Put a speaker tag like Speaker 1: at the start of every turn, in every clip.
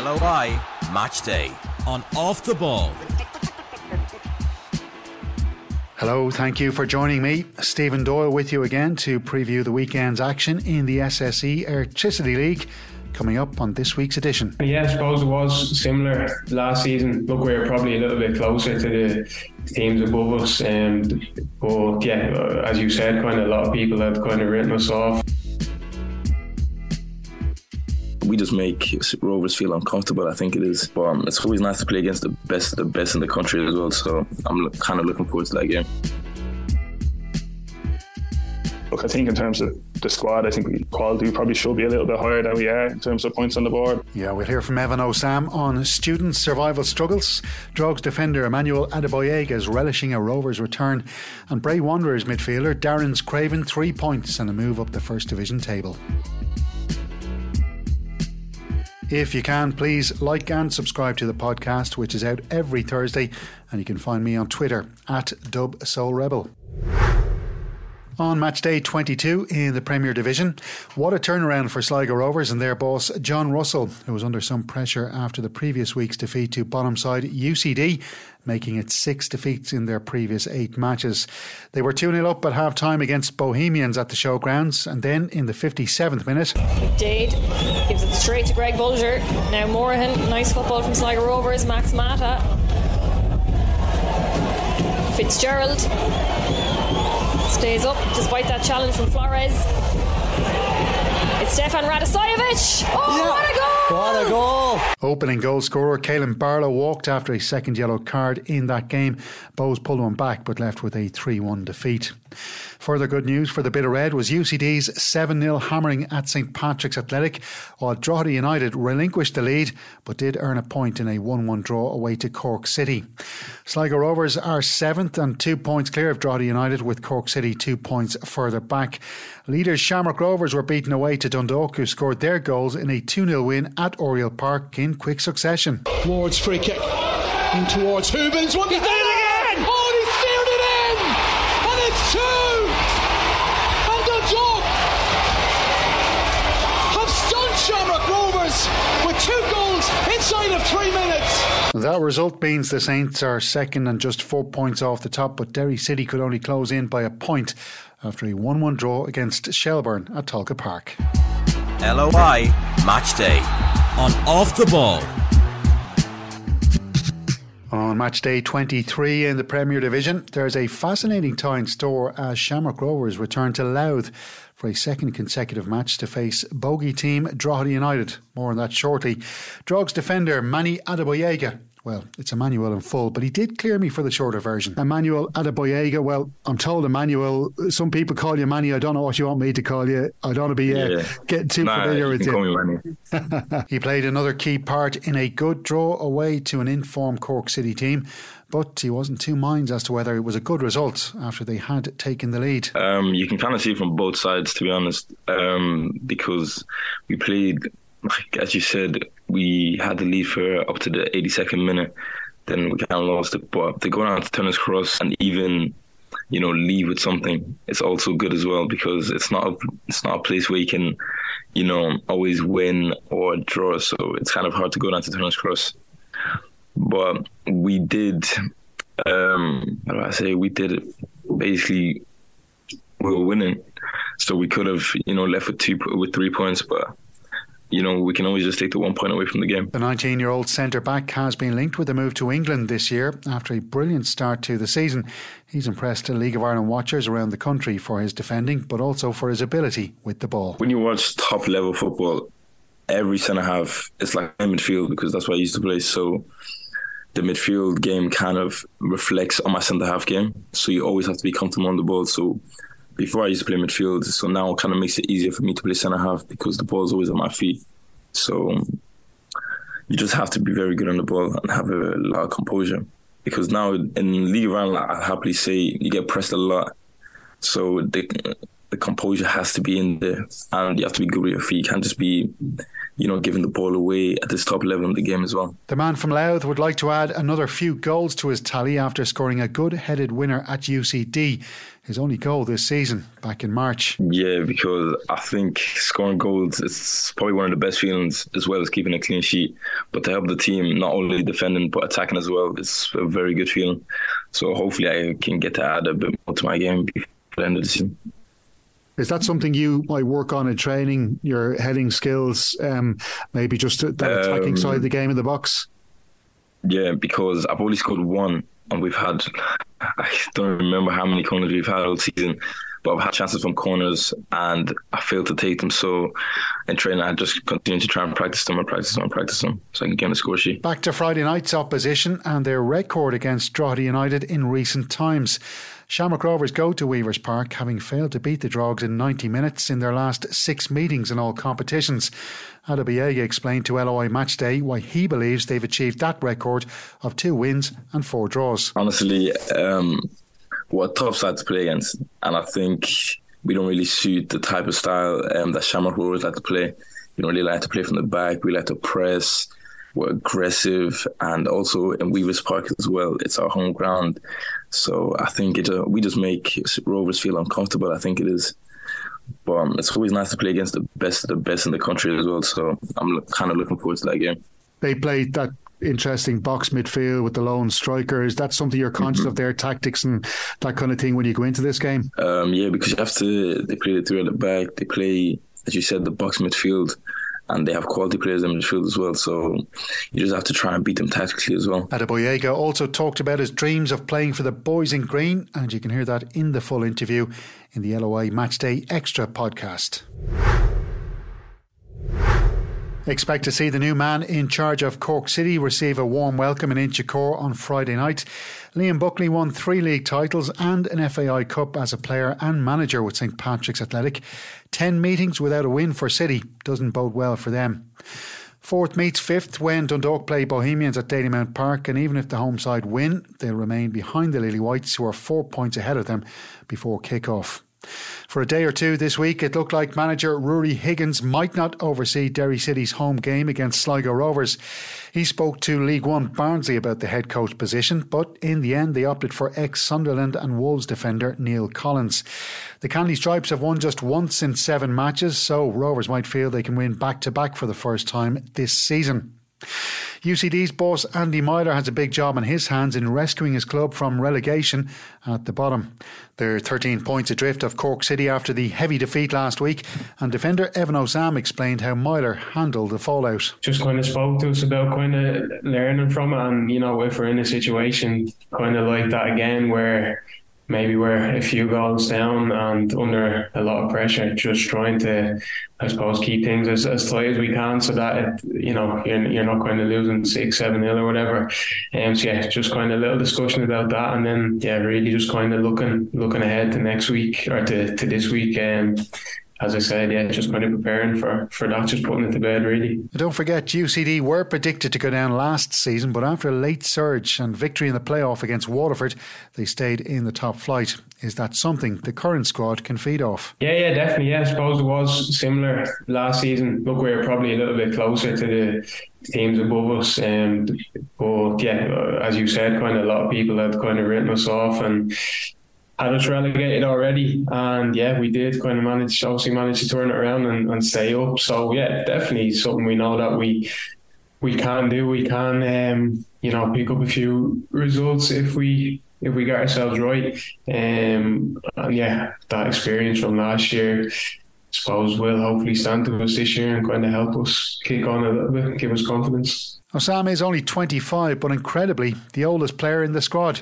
Speaker 1: LOI Match Day on Off the Ball.
Speaker 2: Hello, thank you for joining me. Stephen Doyle with you again to preview the weekend's action in the SSE Airtricity League coming up on this week's edition.
Speaker 3: Yeah, I suppose it was similar last season. Look, we are probably a little bit closer to the teams above us, um, but yeah, as you said, kind of a lot of people have kind of written us off
Speaker 4: we just make Rovers feel uncomfortable. I think it is, but um, it's always nice to play against the best, the best in the country as well. So I'm kind of looking forward to that game.
Speaker 5: Look, I think in terms of the squad, I think we quality probably should be a little bit higher than we are in terms of points on the board.
Speaker 2: Yeah, we'll hear from Evan Osam on student survival struggles. Drogs defender Emmanuel Adegboyega is relishing a Rovers return, and Bray Wanderers midfielder Darren's craving three points and a move up the first division table. If you can, please like and subscribe to the podcast, which is out every Thursday, and you can find me on Twitter at Dub Soul Rebel. On match day 22 in the Premier Division, what a turnaround for Sligo Rovers and their boss John Russell, who was under some pressure after the previous week's defeat to bottom side UCD making it six defeats in their previous eight matches. They were 2 0 up at half time against Bohemians at the showgrounds, and then in the 57th minute.
Speaker 6: Dade gives it straight to Greg Bolger. Now Morahan, nice football from Sligo Rovers, Max Mata. Fitzgerald stays up despite that challenge from Flores. It's Stefan Radosavljevic. Oh, yeah. what a goal!
Speaker 7: What a goal!
Speaker 2: Opening goal scorer Caelan Barlow walked after a second yellow card in that game. Bohs pulled one back but left with a 3 1 defeat. Further good news for the Bit of Red was UCD's 7 0 hammering at St Patrick's Athletic, while Drogheda United relinquished the lead but did earn a point in a 1 1 draw away to Cork City. Sligo Rovers are seventh and two points clear of Drogheda United, with Cork City two points further back. Leaders Shamrock Rovers were beaten away to Dundalk, who scored their goals in a 2 0 win at Oriel Park in quick succession.
Speaker 8: Ward's free kick in towards
Speaker 2: That result means the Saints are second and just four points off the top, but Derry City could only close in by a point after a 1 1 draw against Shelbourne at Tolka Park.
Speaker 1: LOI Match Day on Off the Ball.
Speaker 2: On match day 23 in the Premier Division, there's a fascinating tie in store as Shamrock Rovers return to Louth for a second consecutive match to face bogey team Drogheda United. More on that shortly. Drogs defender Manny Adegboyega well, it's Emmanuel in full, but he did clear me for the shorter version. Emmanuel Adegboyega. Well, I'm told Emmanuel. Some people call you Manny. I don't know what you want me to call you. I don't want to be uh, yeah. getting too
Speaker 4: nah,
Speaker 2: familiar with
Speaker 4: you.
Speaker 2: he played another key part in a good draw away to an informed Cork City team, but he wasn't two minds as to whether it was a good result after they had taken the lead.
Speaker 4: Um, you can kind of see from both sides, to be honest, um, because we played like as you said, we had the lead for up to the 82nd minute. Then we kind of lost it. But to go down to Turner's Cross and even, you know, leave with something, it's also good as well because it's not a, it's not a place where you can, you know, always win or draw. So it's kind of hard to go down to Turner's Cross. But we did, um, how do I say? We did it basically. We were winning, so we could have, you know, left with two with three points, but you know, we can always just take the one point away from the game.
Speaker 2: The 19 year old centre back has been linked with a move to England this year after a brilliant start to the season. He's impressed the League of Ireland watchers around the country for his defending, but also for his ability with the ball.
Speaker 4: When you watch top level football, every centre half is like a midfield because that's what I used to play. So the midfield game kind of reflects on my centre half game. So you always have to be comfortable on the ball. So before I used to play midfield, so now it kind of makes it easier for me to play centre half because the ball is always at my feet. So you just have to be very good on the ball and have a lot of composure. Because now in league round, I happily say you get pressed a lot, so the the composure has to be in there, and you have to be good with your feet. You can't just be, you know, giving the ball away at this top level in the game as well.
Speaker 2: The man from Louth would like to add another few goals to his tally after scoring a good headed winner at UCD, his only goal this season back in March.
Speaker 4: Yeah, because I think scoring goals is probably one of the best feelings as well as keeping a clean sheet. But to help the team not only defending but attacking as well, it's a very good feeling. So hopefully I can get to add a bit more to my game before the end of the season.
Speaker 2: Is that something you might work on in training your heading skills? Um, maybe just that attacking um, side of the game in the box.
Speaker 4: Yeah, because I've only scored one, and we've had I don't remember how many corners we've had all season, but I've had chances from corners and I failed to take them. So in training, I just continue to try and practice them and practice them and practice them so I can get on the score sheet.
Speaker 2: Back to Friday night's opposition and their record against Drogheda United in recent times. Shamrock Rovers go to Weavers Park, having failed to beat the Drogs in 90 minutes in their last six meetings in all competitions. Adegboyega explained to LOI Matchday why he believes they've achieved that record of two wins and four draws.
Speaker 4: Honestly, um, what tough side to play against, and I think we don't really suit the type of style um, that Shamrock Rovers like to play. We don't really like to play from the back. We like to press. We're aggressive, and also in Weavers Park as well. It's our home ground, so I think it. Uh, we just make Rovers feel uncomfortable. I think it is. But um, it's always nice to play against the best of the best in the country as well. So I'm kind of looking forward to that game.
Speaker 2: They played that interesting box midfield with the lone striker. Is that something you're conscious mm-hmm. of their tactics and that kind of thing when you go into this game?
Speaker 4: Um, yeah, because you have to. They play the three at the back. They play, as you said, the box midfield and they have quality players in midfield as well. So you just have to try and beat them tactically as well.
Speaker 2: Adegboyega also talked about his dreams of playing for the boys in green, and you can hear that in the full interview in the LOI Matchday Extra podcast. Expect to see the new man in charge of Cork City receive a warm welcome in Inchicore on Friday night. Liam Buckley won three league titles and an FAI Cup as a player and manager with St Patrick's Athletic. Ten meetings without a win for City doesn't bode well for them. Fourth meets fifth when Dundalk play Bohemians at Dalymount Park, and even if the home side win, they'll remain behind the Lily Whites, who are four points ahead of them before kick-off. For a day or two this week, it looked like manager Rory Higgins might not oversee Derry City's home game against Sligo Rovers. He spoke to League One Barnsley about the head coach position, but in the end, they opted for ex Sunderland and Wolves defender Neill Collins. The Candy Stripes have won just once in seven matches, so Rovers might feel they can win back to back for the first time this season. UCD's boss Andy Myler has a big job on his hands in rescuing his club from relegation at the bottom. They're 13 points adrift of Cork City after the heavy defeat last week, and defender Evan Osam explained how Myler handled the fallout.
Speaker 3: Just kind of spoke to us about kind of learning from it, and you know, if we're in a situation kind of like that again where maybe we're a few goals down and under a lot of pressure, just trying to, I suppose, keep things as, as tight as we can so that, it, you know, you're, you're not kind of losing six, seven nil or whatever. Um, so, yeah, just kind of a little discussion about that. And then, yeah, really just kind of looking looking ahead to next week or to, to this week. Um, as I said, yeah, just kind of preparing for, for that, just putting it to bed, really.
Speaker 2: Don't forget, UCD were predicted to go down last season, but after a late surge and victory in the playoff against Waterford, they stayed in the top flight. Is that something the current squad can feed off?
Speaker 3: Yeah, yeah, definitely. Yeah, I suppose it was similar last season. Look, we are probably a little bit closer to the teams above us. Um, but yeah, as you said, kind of a lot of people had kind of written us off and had us relegated already, and yeah, we did kind of manage, obviously manage to turn it around and, and stay up. So yeah, definitely something we know that we we can do. We can, um, you know, pick up a few results if we if we get ourselves right. Um, and yeah, that experience from last year, I suppose, will hopefully stand to us this year and kind of help us kick on a little bit, give us confidence.
Speaker 2: Osam is only 25, but incredibly the oldest player in the squad.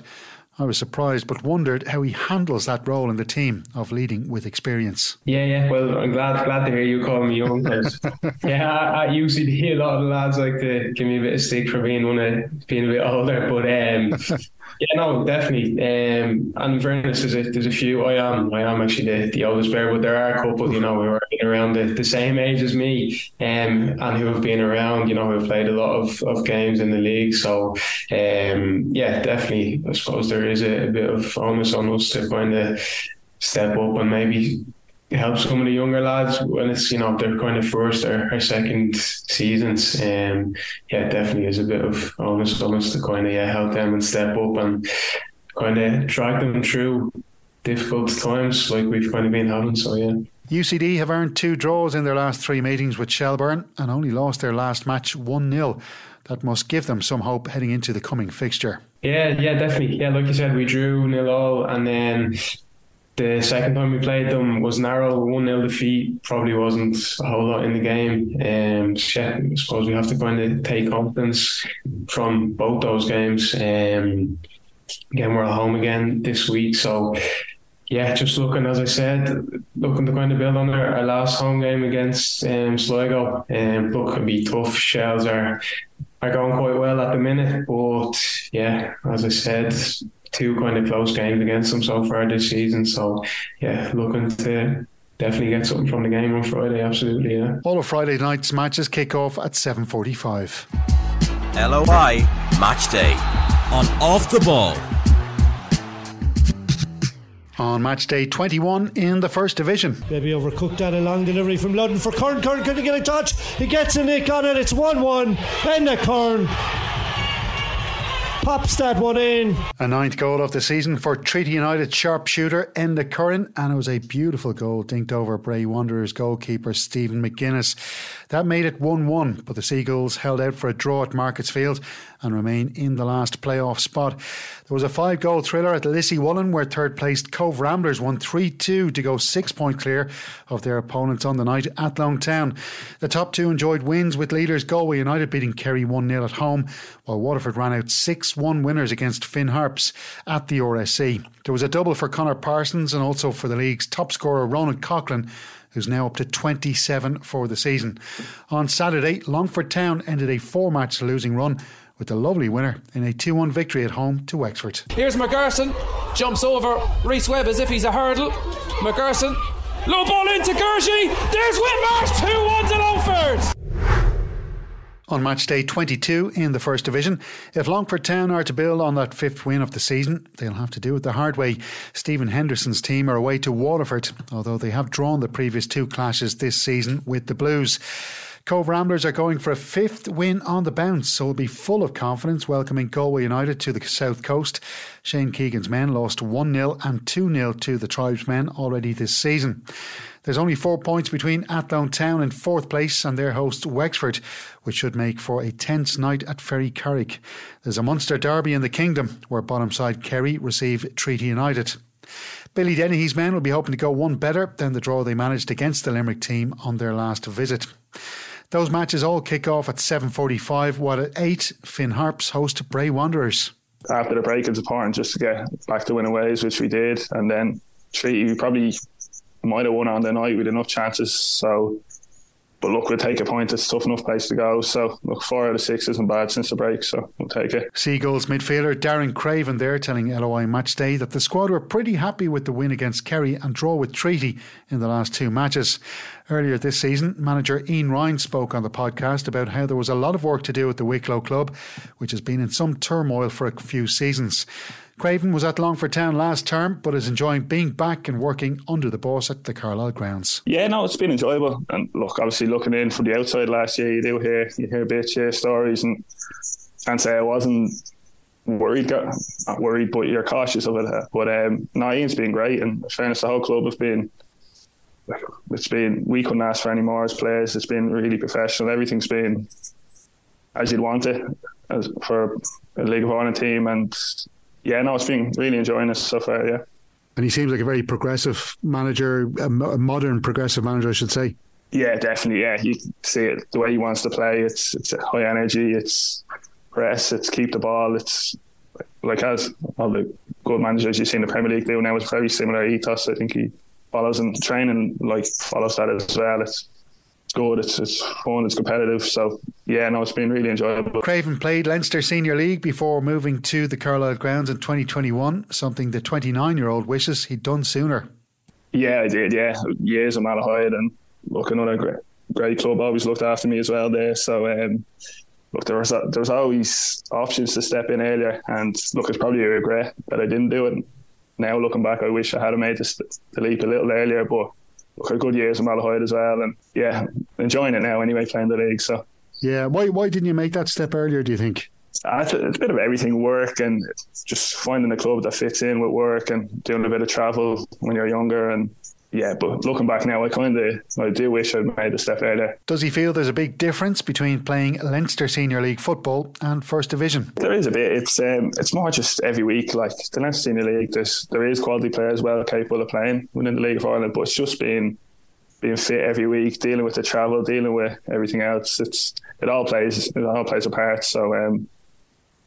Speaker 2: I was surprised but wondered how he handles that role in the team of leading with experience.
Speaker 3: Yeah, yeah. Well, I'm glad glad to hear you call me young because yeah, at UCD a lot of the lads like to give me a bit of stick for being one of being a bit older, but um, Yeah, no, definitely. Um, and in fairness, there's a, there's a few. I am I am actually the, the oldest player, but there are a couple, you know, who are around the, the same age as me, um, and who have been around, you know, who have played a lot of, of games in the league. So, um, yeah, definitely. I suppose there is a, a bit of onus on us to kind of step up and maybe help some of the younger lads when it's you know their kind of first or, or second seasons. Um, yeah, definitely is a bit of onus on us to kind of yeah help them and step up and kind of drag them through difficult times like we've kind of been having. So yeah.
Speaker 2: UCD have earned two draws in their last three meetings with Shelbourne and only lost their last match 1 0. That must give them some hope heading into the coming fixture.
Speaker 3: Yeah, yeah, definitely. Yeah, like you said, we drew nil all, and then the second time we played them was narrow, one 0 defeat. Probably wasn't a whole lot in the game. Um, I suppose we have to kind of take confidence from both those games. Um, again, we're at home again this week, so yeah, just looking as I said, looking to kind of build on our, our last home game against um, Sligo. Um, look, can be tough. Shels are are going quite well at the minute, but yeah, as I said, two kind of close games against them so far this season. So yeah, looking to definitely get something from the game on Friday. Absolutely, yeah.
Speaker 2: All of Friday night's matches kick off at seven forty-five.
Speaker 1: LOI Match Day on Off the Ball
Speaker 2: on match day 21 in the first division.
Speaker 7: Baby overcooked that a long delivery from Ludden for Curran. Curran couldn't get a touch. He gets a nick on it. It's 1 1. Enda Curran pops that one in.
Speaker 2: A ninth goal of the season for Treaty United sharpshooter Enda Curran, and it was a beautiful goal dinked over Bray Wanderers goalkeeper Stephen McGuinness. That made it 1 1, but the Seagulls held out for a draw at Markets Field and remain in the last playoff spot. There was a five goal thriller at Lissywollen where third placed Cobh Ramblers won 3 2 to go six point clear of their opponents on the night at Longtown. The top two enjoyed wins with leaders Galway United beating Kerry 1 0 at home, while Waterford ran out 6 1 winners against Finn Harps at the RSC. There was a double for Connor Parsons and also for the league's top scorer Ronan Coughlin who's now up to 27 for the season. On Saturday, Longford Town ended a four match losing run with a lovely winner in a 2 1 victory at home to Wexford.
Speaker 9: Here's McGarson, jumps over Reese Webb as if he's a hurdle. McGarson, low ball into Gershi. There's Whitmarsh, 2 1 to Longford.
Speaker 2: On match day 22 in the First Division, if Longford Town are to build on that fifth win of the season, they'll have to do it the hard way. Stephen Henderson's team are away to Waterford, although they have drawn the previous two clashes this season with the Blues. Cobh Ramblers are going for a fifth win on the bounce, so will be full of confidence welcoming Galway United to the south coast. Shane Keegan's men lost 1 0 and 2 0 to the Tribesmen already this season. There's only four points between Athlone Town in fourth place and their host Wexford, which should make for a tense night at Ferrycarrig. There's a Munster derby in the Kingdom where bottom side Kerry receive Treaty United. Billy Dennehy's men will be hoping to go one better than the draw they managed against the Limerick team on their last visit. Those matches all kick off at 7.45, while at 8, Finn Harps host Bray Wanderers.
Speaker 5: After the break, it's important just to get back to winning ways, which we did. And then three, we probably might have won on the night with enough chances. So but look, we'll take a point. It's a tough enough place to go. So look, four out of six isn't bad since the break. So we'll take it.
Speaker 2: Seagulls midfielder Darren Craven there telling LOI Matchday that the squad were pretty happy with the win against Kerry and draw with Treaty in the last two matches. Earlier this season, manager Ian Ryan spoke on the podcast about how there was a lot of work to do at the Wicklow club, which has been in some turmoil for a few seasons. Craven was at Longford Town last term, but is enjoying being back and working under the boss at the Carlisle grounds.
Speaker 5: Yeah, no, it's been enjoyable. And look, obviously looking in from the outside last year, you do hear you hear bits, yeah, stories, and can't say I wasn't worried, not worried, but you're cautious of it. But um, no, Ian's been great, and fairness, the whole club have been. It's been we couldn't ask for any more as players. It's been really professional. Everything's been as you'd want it as for a League of Ireland team, and yeah, no, it's been really enjoying this so far. Yeah,
Speaker 2: and he seems like a very progressive manager, a modern progressive manager, I should say.
Speaker 5: Yeah, definitely. Yeah, you see it the way he wants to play. It's it's high energy. It's press. It's keep the ball. It's like as all the good managers you see in the Premier League do now. It's very similar ethos. I think he follows in training like follows that as well. It's it's good. It's it's fun. It's competitive. So yeah, no, it's been really enjoyable.
Speaker 2: Craven played Leinster Senior League before moving to the Carlisle grounds in 2021. Something the 29 year old wishes he'd done sooner.
Speaker 5: Yeah, I did. Yeah, years of Malahide and look another great, great club. Always looked after me as well there. So um, look, there was there was always options to step in earlier, and look, it's probably a regret that I didn't do it. Now looking back, I wish I had made the, the leap a little earlier, but look, a good years in Malahide as well, and yeah, enjoying it now anyway, playing the league. So
Speaker 2: yeah, why why didn't you make that step earlier? Do you think?
Speaker 5: it's a bit of everything work and just finding a club that fits in with work and doing a bit of travel when you're younger and yeah, but looking back now, I kind of I do wish I'd made a step earlier.
Speaker 2: Does he feel there's a big difference between playing Leinster Senior League football and First Division?
Speaker 5: There is a bit. It's um, it's more just every week. Like the Leinster Senior League, there's there is quality players well capable of playing within the League of Ireland, but it's just being being fit every week, dealing with the travel, dealing with everything else. It's it all plays it all plays a part. So um,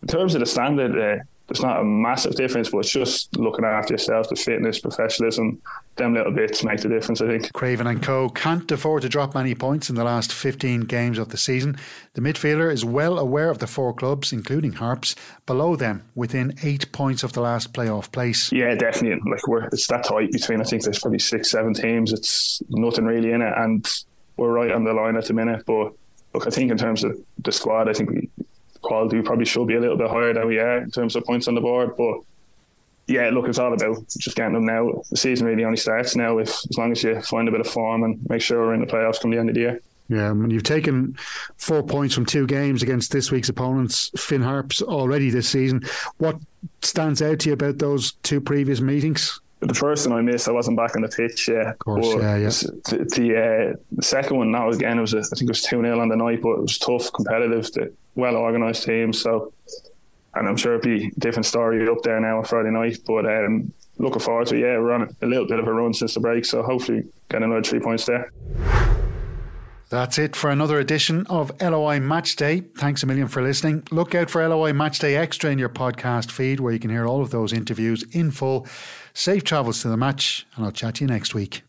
Speaker 5: in terms of the standard, uh, there's not a massive difference, but it's just looking after yourself, the fitness, professionalism, them little bits make the difference, I think.
Speaker 2: Craven and Co. can't afford to drop many points in the last 15 games of the season. The midfielder is well aware of the four clubs, including Harps, below them within eight points of the last playoff place.
Speaker 5: Yeah, definitely. Like we're it's that tight between I think there's probably six, seven teams. It's nothing really in it and we're right on the line at the minute. But look, I think in terms of the squad, I think we quality probably should be a little bit higher than we are in terms of points on the board. But yeah, look, it's all about just getting them now. The season really only starts now if as long as you find a bit of form and make sure we're in the playoffs come the end of the year.
Speaker 2: Yeah, mean, you've taken four points from two games against this week's opponents, Finn Harps, already this season. What stands out to you about those two previous meetings?
Speaker 5: The first one I missed, I wasn't back on the pitch. Yeah,
Speaker 2: of course, yeah, yeah.
Speaker 5: The, the, uh, the second one now again, it was a, I think it was two 0 on the night, but it was tough, competitive. The, well organised team. So, and I'm sure it'll be a different story up there now on Friday night. But um, looking forward to it. Yeah, we're on a little bit of a run since the break, so hopefully get another three points there.
Speaker 2: That's it for another edition of LOI Match Day. Thanks a million for listening. Look out for LOI Match Day Extra in your podcast feed where you can hear all of those interviews in full. Safe travels to the match, and I'll chat to you next week.